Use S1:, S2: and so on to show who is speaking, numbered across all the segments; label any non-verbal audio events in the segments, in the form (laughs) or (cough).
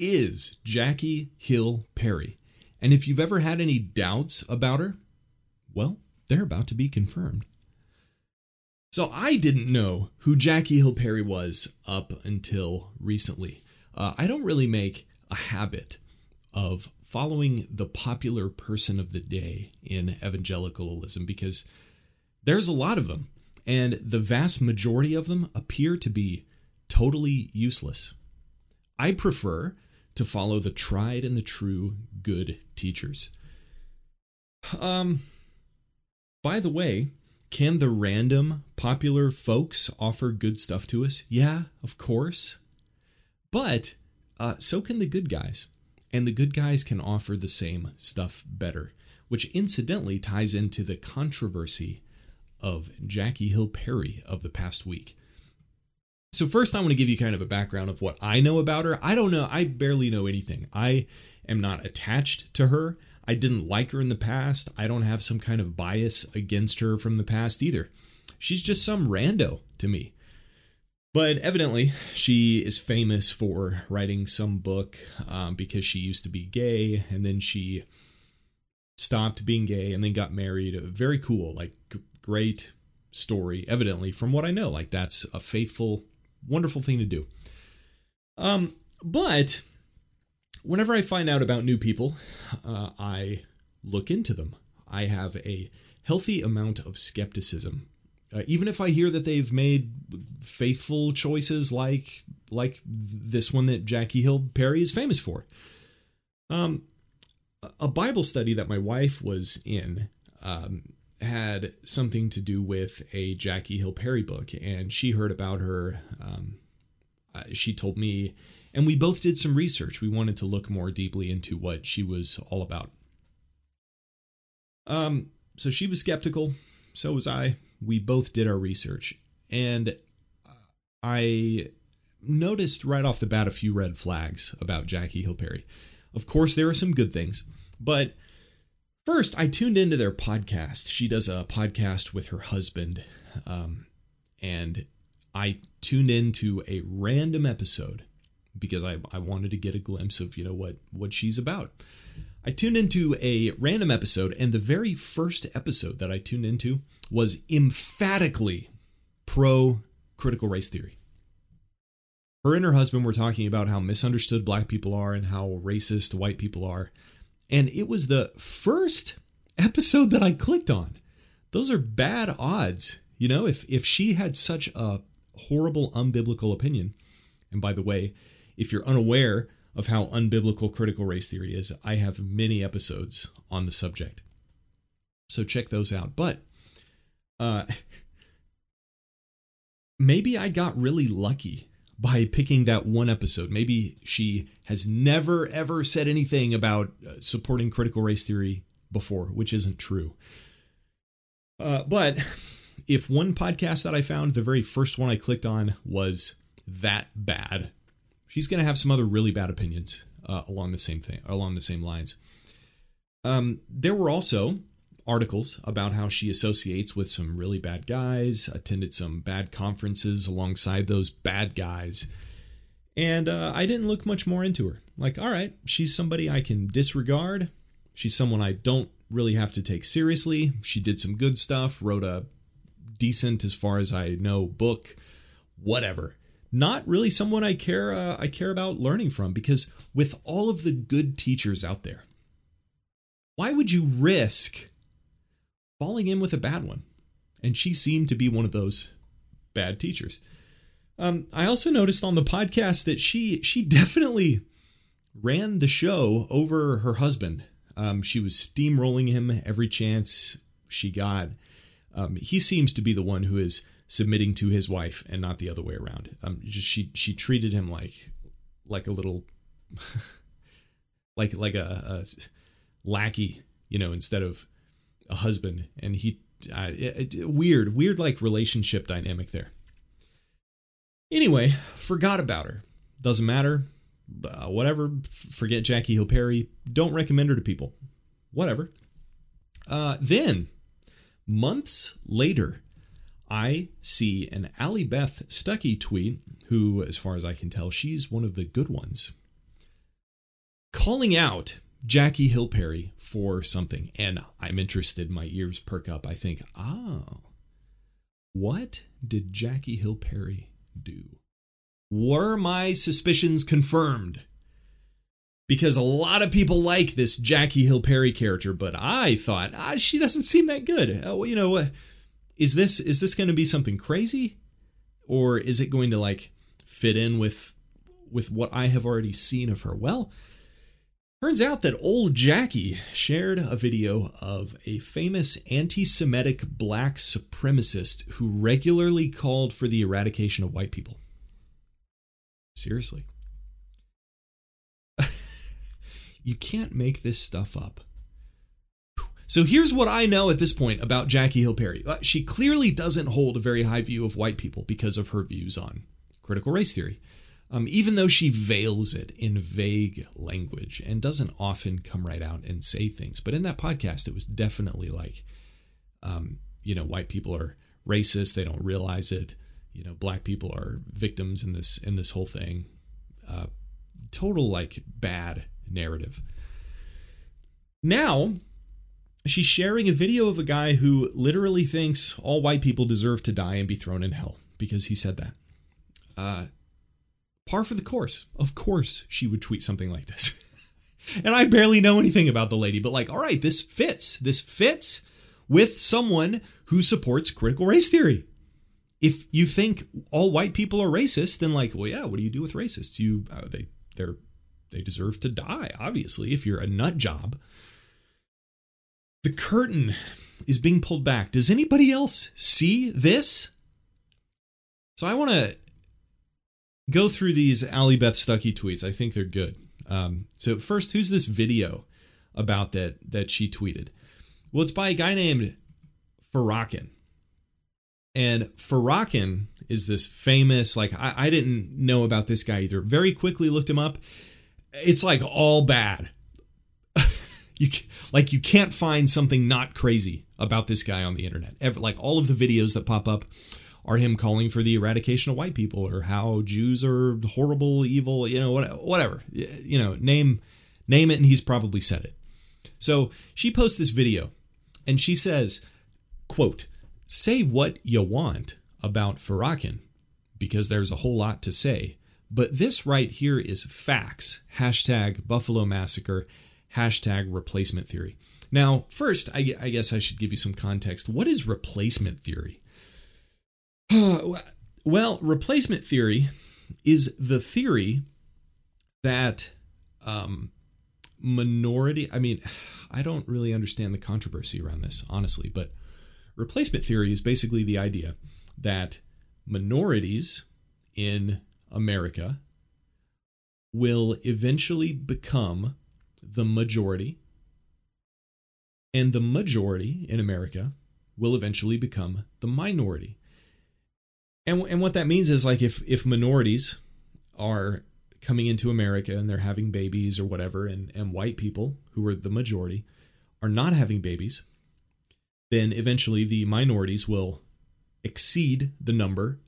S1: is Jackie Hill Perry? And if you've ever had any doubts about her, well, they're about to be confirmed. So I didn't know who Jackie Hill Perry was up until recently. Uh, I don't really make a habit of following the popular person of the day in evangelicalism because there's a lot of them, and the vast majority of them appear to be totally useless. I prefer to follow the tried and the true good teachers. Um, by the way, can the random popular folks offer good stuff to us? Yeah, of course. But uh, so can the good guys. And the good guys can offer the same stuff better, which incidentally ties into the controversy of Jackie Hill Perry of the past week. So, first, I want to give you kind of a background of what I know about her. I don't know, I barely know anything. I am not attached to her. I didn't like her in the past. I don't have some kind of bias against her from the past either. She's just some rando to me. But evidently, she is famous for writing some book um, because she used to be gay and then she stopped being gay and then got married. Very cool, like great story, evidently, from what I know. Like, that's a faithful, wonderful thing to do. Um, but whenever I find out about new people, uh, I look into them. I have a healthy amount of skepticism. Uh, even if I hear that they've made faithful choices like like this one that Jackie Hill Perry is famous for. Um, a Bible study that my wife was in um, had something to do with a Jackie Hill Perry book, and she heard about her. Um, uh, she told me and we both did some research. We wanted to look more deeply into what she was all about. Um, so she was skeptical, so was I. We both did our research, and I noticed right off the bat a few red flags about Jackie Hill Perry. Of course, there are some good things, but first, I tuned into their podcast. She does a podcast with her husband, um, and I tuned into a random episode because I, I wanted to get a glimpse of you know what what she's about. I tuned into a random episode, and the very first episode that I tuned into was emphatically pro critical race theory. Her and her husband were talking about how misunderstood black people are and how racist white people are. And it was the first episode that I clicked on. Those are bad odds. You know, if if she had such a horrible unbiblical opinion, and by the way, if you're unaware of how unbiblical critical race theory is, I have many episodes on the subject. So check those out. But uh, (laughs) maybe I got really lucky by picking that one episode. Maybe she has never, ever said anything about uh, supporting critical race theory before, which isn't true. Uh, but (laughs) if one podcast that I found, the very first one I clicked on, was that bad, she's going to have some other really bad opinions uh, along the same thing, along the same lines. Um, there were also articles about how she associates with some really bad guys, attended some bad conferences alongside those bad guys. And uh, I didn't look much more into her. Like, all right, she's somebody I can disregard. She's someone I don't really have to take seriously. She did some good stuff, wrote a decent, as far as I know, book, whatever not really someone I care uh, I care about learning from because with all of the good teachers out there, why would you risk falling in with a bad one? And she seemed to be one of those bad teachers. Um, I also noticed on the podcast that she she definitely ran the show over her husband. Um, she was steamrolling him every chance she got. Um, he seems to be the one who is submitting to his wife and not the other way around. Um, just she she treated him like like a little (laughs) like like a, a lackey, you know, instead of a husband. And he uh, it, it, weird weird like relationship dynamic there. Anyway, forgot about her. Doesn't matter. Uh, whatever. Forget Jackie Hill Perry. Don't recommend her to people. Whatever. Uh, then, months later, I see an Allie Beth Stuckey tweet, who, as far as I can tell, she's one of the good ones. calling out Jackie Hill Perry for something. And I'm interested, my ears perk up. I think, oh, what did Jackie Hill Perry do? Were my suspicions confirmed? Because a lot of people like this Jackie Hill Perry character, but I thought ah, she doesn't seem that good. Uh, you know, is this is this going to be something crazy, or is it going to like fit in with with what I have already seen of her? Well, Turns out that old Jackie shared a video of a famous anti Semitic black supremacist who regularly called for the eradication of white people. Seriously. (laughs) you can't make this stuff up. So here's what I know at this point about Jackie Hill Perry. Uh, she clearly doesn't hold a very high view of white people because of her views on critical race theory um, even though she veils it in vague language and doesn't often come right out and say things. But in that podcast, it was definitely like, um, you know, white people are racist; they don't realize it. You know, black people are victims in this in this whole thing. Uh, total like bad narrative. Now, she's sharing a video of a guy who literally thinks all white people deserve to die and be thrown in hell because he said that. Uh, par for the course. Of course, she would tweet something like this. (laughs) and I barely know anything about the lady, but like, all right, this fits. This fits with someone who supports critical race theory. If you think all white people are racist, then like, well, yeah, what do you do with racists? You uh, they they're they deserve to die, obviously, if you're a nut job. The curtain is being pulled back. Does anybody else see this? So I want to go through these Allie Beth Stuckey tweets. I think they're good. Um, so first, who's this video about that that she tweeted? Well, it's by a guy named Farrakhan. And Farrakhan is this famous, like I, I didn't know about this guy either. Very quickly looked him up. It's like all bad. (laughs) you like you can't find something not crazy about this guy on the internet. Ever, like all of the videos that pop up are him calling for the eradication of white people or how Jews are horrible, evil, you know, whatever. You know, name name it and he's probably said it. So, she posts this video and she says, quote, "Say what you want about Farrakhan because there's a whole lot to say, but this right here is facts. Hashtag Buffalo Massacre, hashtag replacement theory. Now, first, I, I, guess I should give you some context. What is replacement theory? (sighs) well, replacement theory is the theory that um, minority, I mean, (sighs) I don't really understand the controversy around this, honestly, but replacement theory is basically the idea that minorities in America will eventually become the majority, and the majority in America will eventually become the minority and and what that means is like if if minorities are coming into America and they're having babies or whatever, and and white people who are the majority are not having babies, then eventually the minorities will exceed the number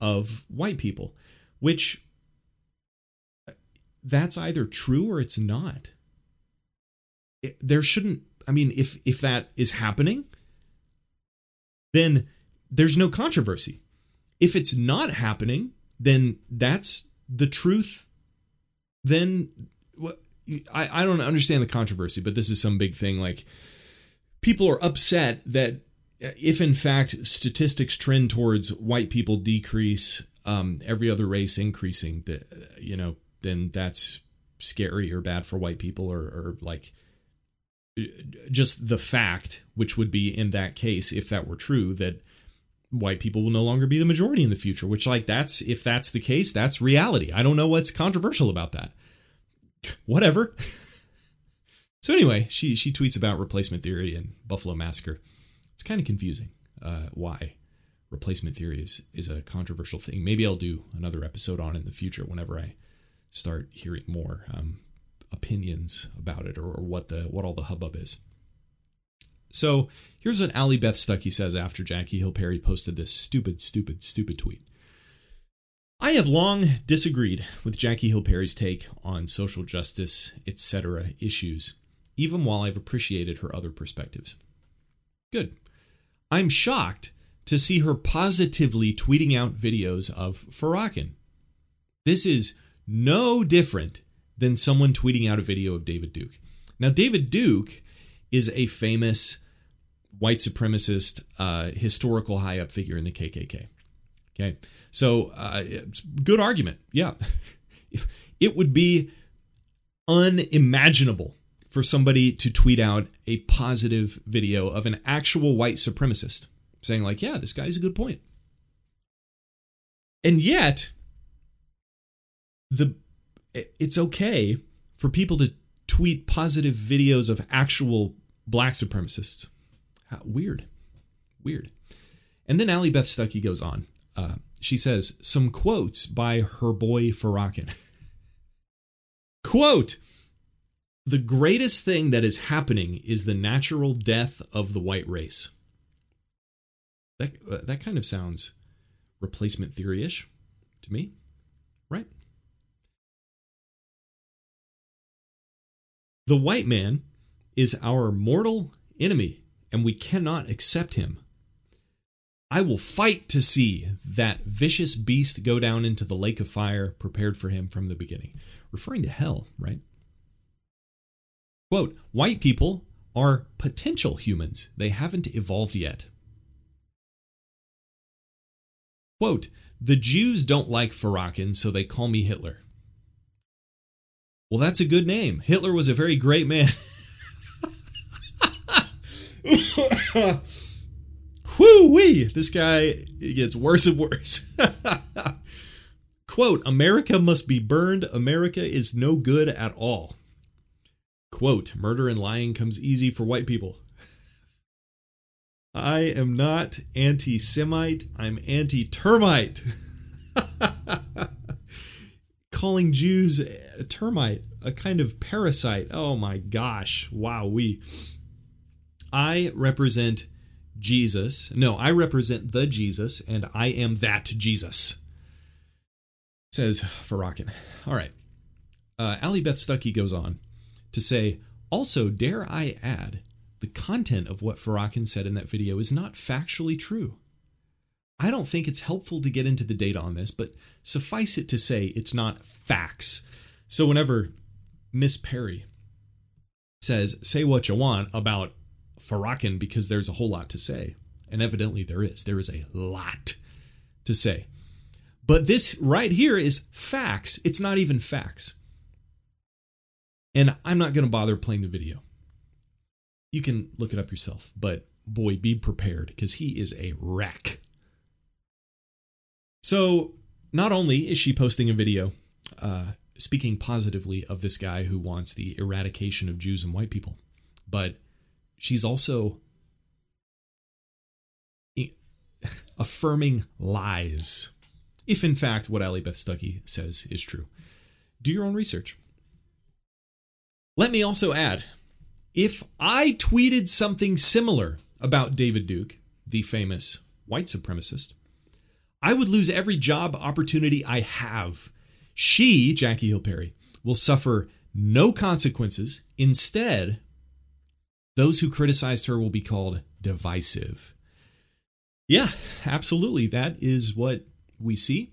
S1: of white people, which uh, that's either true or it's not. It, there shouldn't. I mean, if if that is happening, then there's no controversy if it's not happening, then that's the truth. Then what? I, I don't understand the controversy, but this is some big thing. Like people are upset that uh, if in fact statistics trend towards white people decrease, um, every other race increasing, that uh, you know, then that's scary or bad for white people, or, or like uh, just the fact, which would be in that case, if that were true, that white people will no longer be the majority in the future which like that's if that's the case that's reality. I don't know what's controversial about that. Whatever. (laughs) So anyway she she tweets about replacement theory and buffalo massacre. It's kind of confusing uh, why replacement theory is is a controversial thing. Maybe i'll do another episode on in the future whenever i start hearing more um, opinions about it or, or what the what all the hubbub is so here's what Allie Beth Stuckey says after Jackie Hill Perry posted this stupid, stupid, stupid tweet. I have long disagreed with Jackie Hill Perry's take on social justice, etc. issues, even while I've appreciated her other perspectives. Good. I'm shocked to see her positively tweeting out videos of Farrakhan. This is no different than someone tweeting out a video of David Duke. Now, David Duke is a famous white supremacist, uh, historical high up figure in the KKK. Okay, so uh, good argument. Yeah, (laughs) it would be unimaginable for somebody to tweet out a positive video of an actual white supremacist saying like, "Yeah, this guy's a good point," and yet the it's okay for people to tweet positive videos of actual black supremacists. How, weird. Weird. And then Allie Beth Stuckey goes on. Uh, she says some quotes by her boy Farrakhan. (laughs) Quote The greatest thing that is happening is the natural death of the white race. That, uh, that kind of sounds replacement theory ish to me, right? The white man is our mortal enemy, and we cannot accept him. I will fight to see that vicious beast go down into the lake of fire prepared for him from the beginning. Referring to hell, right? Quote White people are potential humans, they haven't evolved yet. Quote The Jews don't like Farrakhan, so they call me Hitler. Well, that's a good name. Hitler was a very great man. (laughs) (coughs) Whoo wee! This guy gets worse and worse. (laughs) Quote America must be burned. America is no good at all. Quote Murder and lying comes easy for white people. (laughs) I am not anti Semite, I'm anti termite. (laughs) calling Jews a termite, a kind of parasite. Oh my gosh. Wow, we. I represent Jesus. No, I represent the Jesus, and I am that Jesus. Says Farrakhan. All right. Uh, Allie Beth Stuckey goes on to say, also, dare I add, the content of what Farrakhan said in that video is not factually true. I don't think it's helpful to get into the data on this, but suffice it to say, it's not facts. So whenever Miss Perry says, say what you want about Farrakhan because there's a whole lot to say, and evidently there is, there is a lot to say. But this right here is facts. It's not even facts. And I'm not going to bother playing the video. You can look it up yourself, but boy, be prepared because he is a wreck. So, not only is she posting a video uh, speaking positively of this guy who wants the eradication of Jews and white people, but she's also (laughs) affirming lies. If in fact what Allie Beth Stuckey says is true, do your own research. Let me also add if I tweeted something similar about David Duke, the famous white supremacist, I would lose every job opportunity I have. She, Jackie Hill Perry, will suffer no consequences. Instead, those who criticized her will be called divisive. Yeah, absolutely. That is what we see.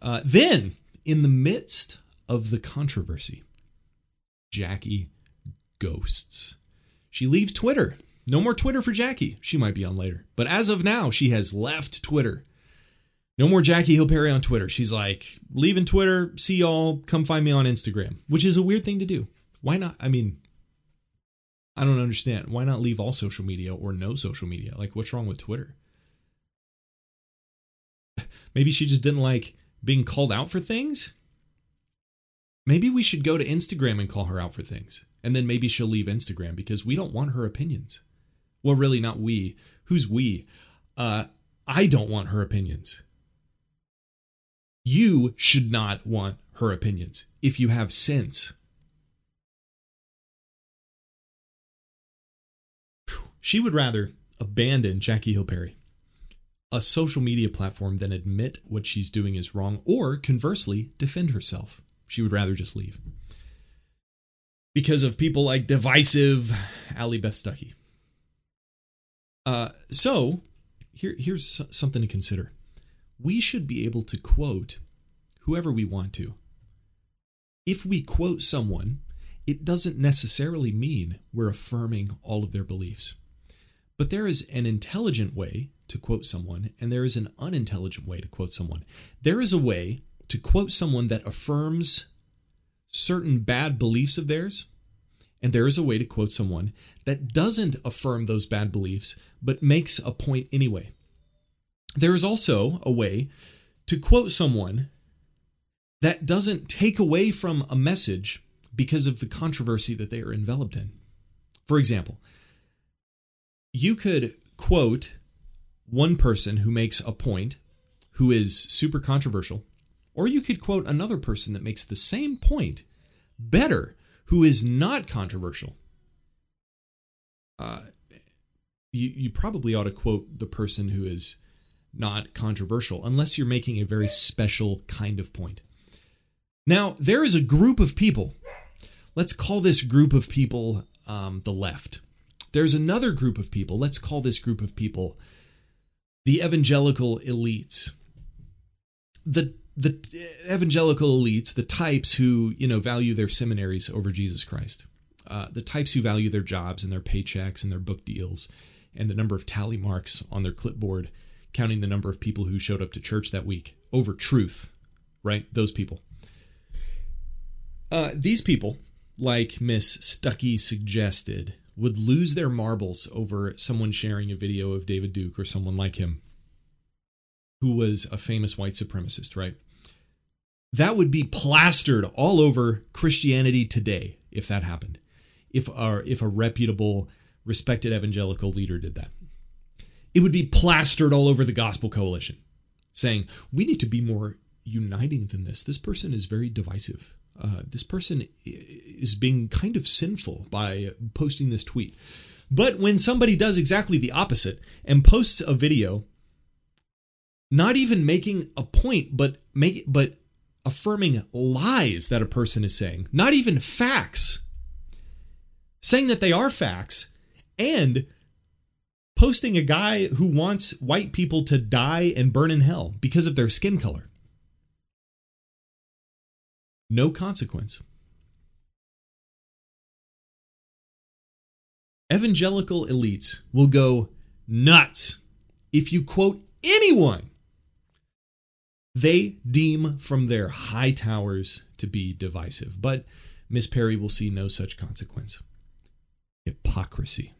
S1: Uh, then, in the midst of the controversy, Jackie ghosts. She leaves Twitter. No more Twitter for Jackie. She might be on later. But as of now, she has left Twitter. No more Jackie Hill Perry on Twitter. She's like, leaving Twitter, see y'all, come find me on Instagram, which is a weird thing to do. Why not? I mean, I don't understand. Why not leave all social media or no social media? Like, what's wrong with Twitter? (laughs) Maybe she just didn't like being called out for things. Maybe we should go to Instagram and call her out for things. And then maybe she'll leave Instagram because we don't want her opinions. Well, really, not we. Who's we? Uh, I don't want her opinions you should not want her opinions if you have sense. She would rather abandon Jackie Hill Perry a social media platform than admit what she's doing is wrong or conversely defend herself. She would rather just leave. Because of people like divisive Allie Beth Stuckey. Uh, so, here, here's something to consider. We should be able to quote whoever we want to. If we quote someone, it doesn't necessarily mean we're affirming all of their beliefs. But there is an intelligent way to quote someone, and there is an unintelligent way to quote someone. There is a way to quote someone that affirms certain bad beliefs of theirs, and there is a way to quote someone that doesn't affirm those bad beliefs but makes a point anyway. There is also a way to quote someone that doesn't take away from a message because of the controversy that they are enveloped in. For example, you could quote one person who makes a point who is super controversial, or you could quote another person that makes the same point better who is not controversial. Uh, you, you probably ought to quote the person who is not controversial, unless you're making a very special kind of point. Now, there is a group of people. Let's call this group of people um, the left. There's another group of people. Let's call this group of people the evangelical elites. The the evangelical elites, the types who you know value their seminaries over Jesus Christ, uh, the types who value their jobs and their paychecks and their book deals, and the number of tally marks on their clipboard, counting the number of people who showed up to church that week over truth, right? Those people. Uh, these people, like Miss Stuckey suggested, would lose their marbles over someone sharing a video of David Duke or someone like him who was a famous white supremacist, right? That would be plastered all over Christianity today if that happened. If our if a reputable, respected evangelical leader did that. It would be plastered all over the gospel coalition, saying, we need to be more uniting than this. This person is very divisive. Uh, this person is being kind of sinful by posting this tweet. But when somebody does exactly the opposite and posts a video, not even making a point, but make but affirming lies that a person is saying, not even facts, saying that they are facts, and posting a guy who wants white people to die and burn in hell because of their skin color no consequence. Evangelical elites will go nuts if you quote anyone they deem from their high towers to be divisive. But Miss Perry will see no such consequence. Hypocrisy.